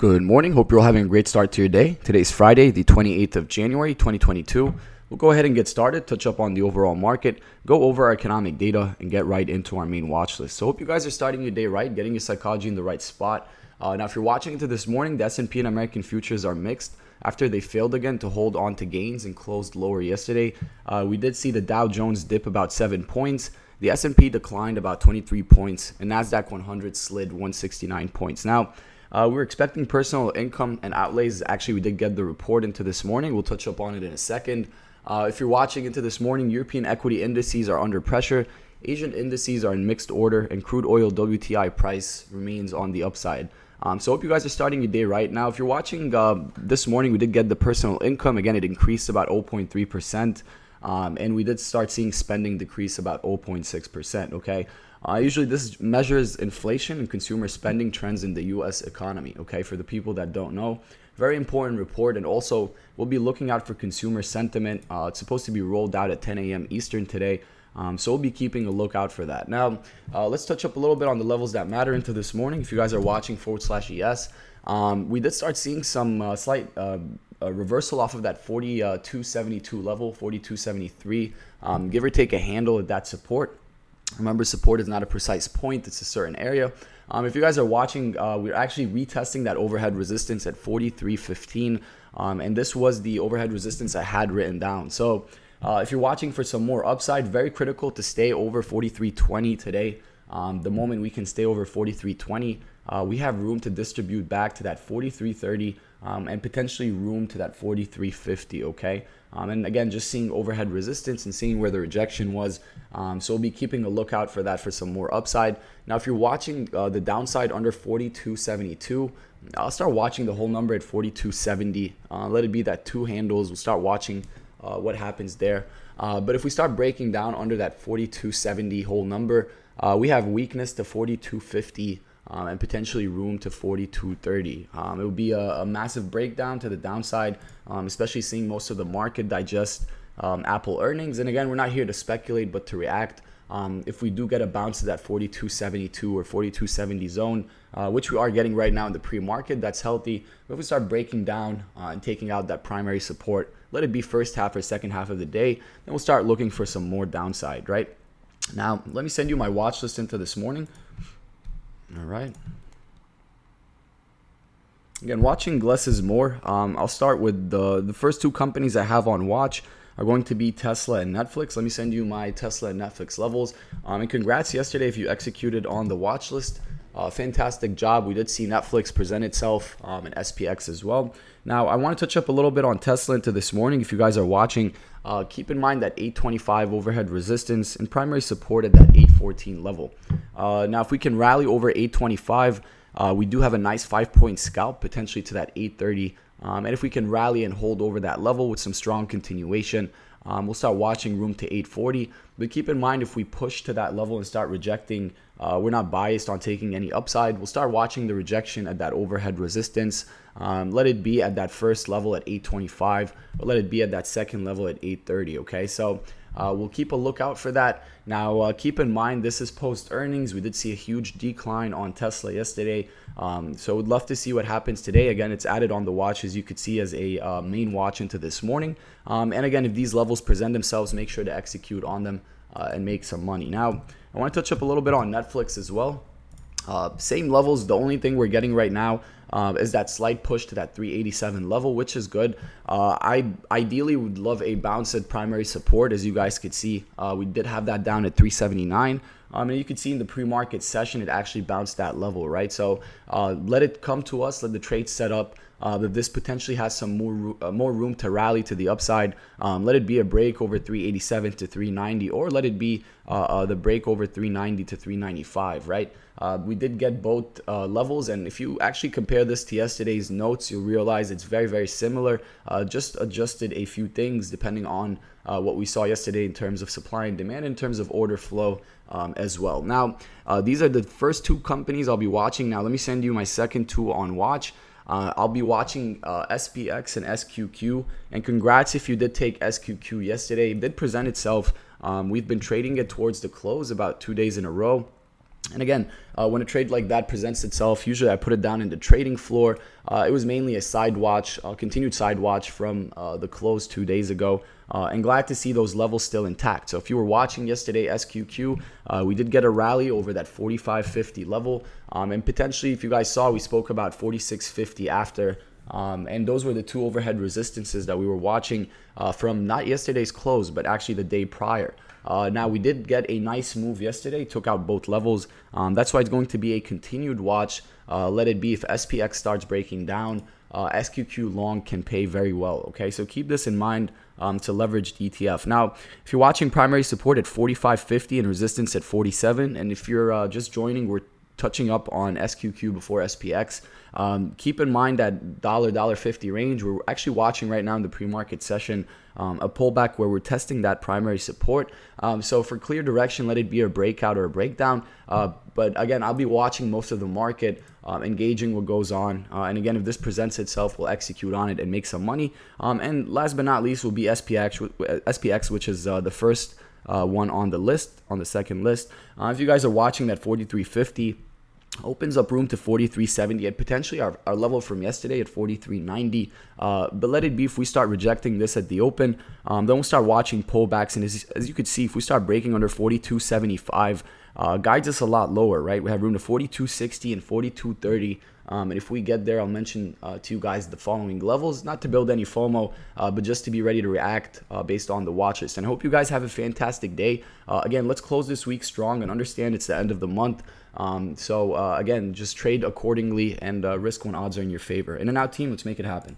Good morning. Hope you're all having a great start to your day. Today's Friday, the 28th of January, 2022. We'll go ahead and get started, touch up on the overall market, go over our economic data, and get right into our main watch list. So, hope you guys are starting your day right, getting your psychology in the right spot. Uh, now, if you're watching into this morning, the S&P and American futures are mixed after they failed again to hold on to gains and closed lower yesterday. Uh, we did see the Dow Jones dip about seven points. The S&P declined about 23 points, and Nasdaq 100 slid 169 points. Now. Uh, We're expecting personal income and outlays. Actually, we did get the report into this morning. We'll touch up on it in a second. Uh, if you're watching into this morning, European equity indices are under pressure. Asian indices are in mixed order, and crude oil WTI price remains on the upside. Um, so, hope you guys are starting your day right. Now, if you're watching uh, this morning, we did get the personal income. Again, it increased about 0.3%. Um, and we did start seeing spending decrease about 0.6%. Okay. Uh, usually, this measures inflation and consumer spending trends in the U.S. economy. Okay, for the people that don't know, very important report, and also we'll be looking out for consumer sentiment. Uh, it's supposed to be rolled out at 10 a.m. Eastern today. Um, so we'll be keeping a lookout for that. Now, uh, let's touch up a little bit on the levels that matter into this morning. If you guys are watching forward slash ES, um, we did start seeing some uh, slight uh, reversal off of that 42.72 level, 42.73, um, give or take a handle at that support. Remember, support is not a precise point, it's a certain area. Um, if you guys are watching, uh, we're actually retesting that overhead resistance at 43.15. Um, and this was the overhead resistance I had written down. So uh, if you're watching for some more upside, very critical to stay over 43.20 today. Um, the moment we can stay over 43.20, uh, we have room to distribute back to that 43.30 um, and potentially room to that 43.50, okay? Um, and again, just seeing overhead resistance and seeing where the rejection was. Um, so we'll be keeping a lookout for that for some more upside. Now, if you're watching uh, the downside under 42.72, I'll start watching the whole number at 42.70. Uh, let it be that two handles. We'll start watching uh, what happens there. Uh, but if we start breaking down under that 42.70 whole number, uh, we have weakness to 42.50 um, and potentially room to 42.30. Um, it would be a, a, massive breakdown to the downside, um, especially seeing most of the market digest um, Apple earnings. And again, we're not here to speculate, but to react. Um, if we do get a bounce to that 42.72 or 42.70 zone, uh, which we are getting right now in the pre-market, that's healthy. But if we start breaking down uh, and taking out that primary support, let it be first half or second half of the day, then we'll start looking for some more downside, right? Now, let me send you my watch list into this morning. All right. Again, watching less is more. Um, I'll start with the the first two companies I have on watch are going to be Tesla and Netflix. Let me send you my Tesla and Netflix levels. Um, and congrats yesterday if you executed on the watch list. Uh, fantastic job. We did see Netflix present itself um, and SPX as well. Now, I want to touch up a little bit on Tesla into this morning. If you guys are watching, uh, keep in mind that 825 overhead resistance and primary support at that 814 level. Uh, now, if we can rally over 825, uh, we do have a nice five point scalp potentially to that 830. Um, and if we can rally and hold over that level with some strong continuation, um, we'll start watching room to 840. But keep in mind, if we push to that level and start rejecting, uh, we're not biased on taking any upside. We'll start watching the rejection at that overhead resistance. Um, let it be at that first level at 825, or let it be at that second level at 830. Okay, so uh, we'll keep a lookout for that. Now, uh, keep in mind, this is post earnings. We did see a huge decline on Tesla yesterday. Um, so, we'd love to see what happens today. Again, it's added on the watch, as you could see, as a uh, main watch into this morning. Um, and again, if these levels present themselves, make sure to execute on them uh, and make some money. Now, I want to touch up a little bit on Netflix as well. Uh, same levels. The only thing we're getting right now uh, is that slight push to that 387 level, which is good. Uh, I ideally would love a bounce at primary support, as you guys could see. Uh, we did have that down at 379. Um, and you can see in the pre-market session, it actually bounced that level, right? So uh, let it come to us. Let the trade set up. Uh, that this potentially has some more uh, more room to rally to the upside. Um, let it be a break over 387 to 390, or let it be uh, uh, the break over 390 to 395, right? Uh, we did get both uh, levels, and if you actually compare this to yesterday's notes, you'll realize it's very, very similar. just adjusted a few things depending on what we saw yesterday in terms of supply and demand, in terms of order flow um, as well. Now, these are the first two companies I'll be watching. Now, let me send you my second two on watch. Uh, I'll be watching uh, SPX and SQQQ. And congrats if you did take SQQQ yesterday. It did present itself. Um, we've been trading it towards the close about two days in a row. And again, uh, when a trade like that presents itself, usually I put it down in the trading floor. Uh, it was mainly a side watch, continued side watch from uh, the close two days ago. Uh, and glad to see those levels still intact. So if you were watching yesterday SQQQ, uh, we did get a rally over that 45.50 level. Um, and potentially, if you guys saw, we spoke about 46.50 after. Um, and those were the two overhead resistances that we were watching uh, from not yesterday's close, but actually the day prior. Uh, now we did get a nice move yesterday, took out both levels. Um, that's why it's going to be a continued watch. Uh, let it be if SPX starts breaking down. Uh, SQQQ long can pay very well. Okay, so keep this in mind um, to leverage ETF. Now, if you're watching primary support at 45.50 and resistance at 47, and if you're uh, just joining, we're touching up on SQQQ before SPX. Um, keep in mind that dollar dollar fifty range. We're actually watching right now in the pre-market session um, a pullback where we're testing that primary support. Um, so for clear direction, let it be a breakout or a breakdown. Uh, but again, I'll be watching most of the market, um, engaging what goes on. Uh, and again, if this presents itself, we'll execute on it and make some money. Um, and last but not least will be SPX, SPX, which is uh, the first uh, one on the list, on the second list. Uh, if you guys are watching that 4350 opens up room to 43.70 and potentially our, our level from yesterday at 43.90 uh, but let it be if we start rejecting this at the open um, then we'll start watching pullbacks and as, as you could see if we start breaking under 42.75 uh, guides us a lot lower right we have room to 42.60 and 42.30 um, and if we get there, I'll mention uh, to you guys the following levels, not to build any FOMO, uh, but just to be ready to react uh, based on the watch list. And I hope you guys have a fantastic day. Uh, again, let's close this week strong and understand it's the end of the month. Um, so uh, again, just trade accordingly and uh, risk when odds are in your favor. In and out team, let's make it happen.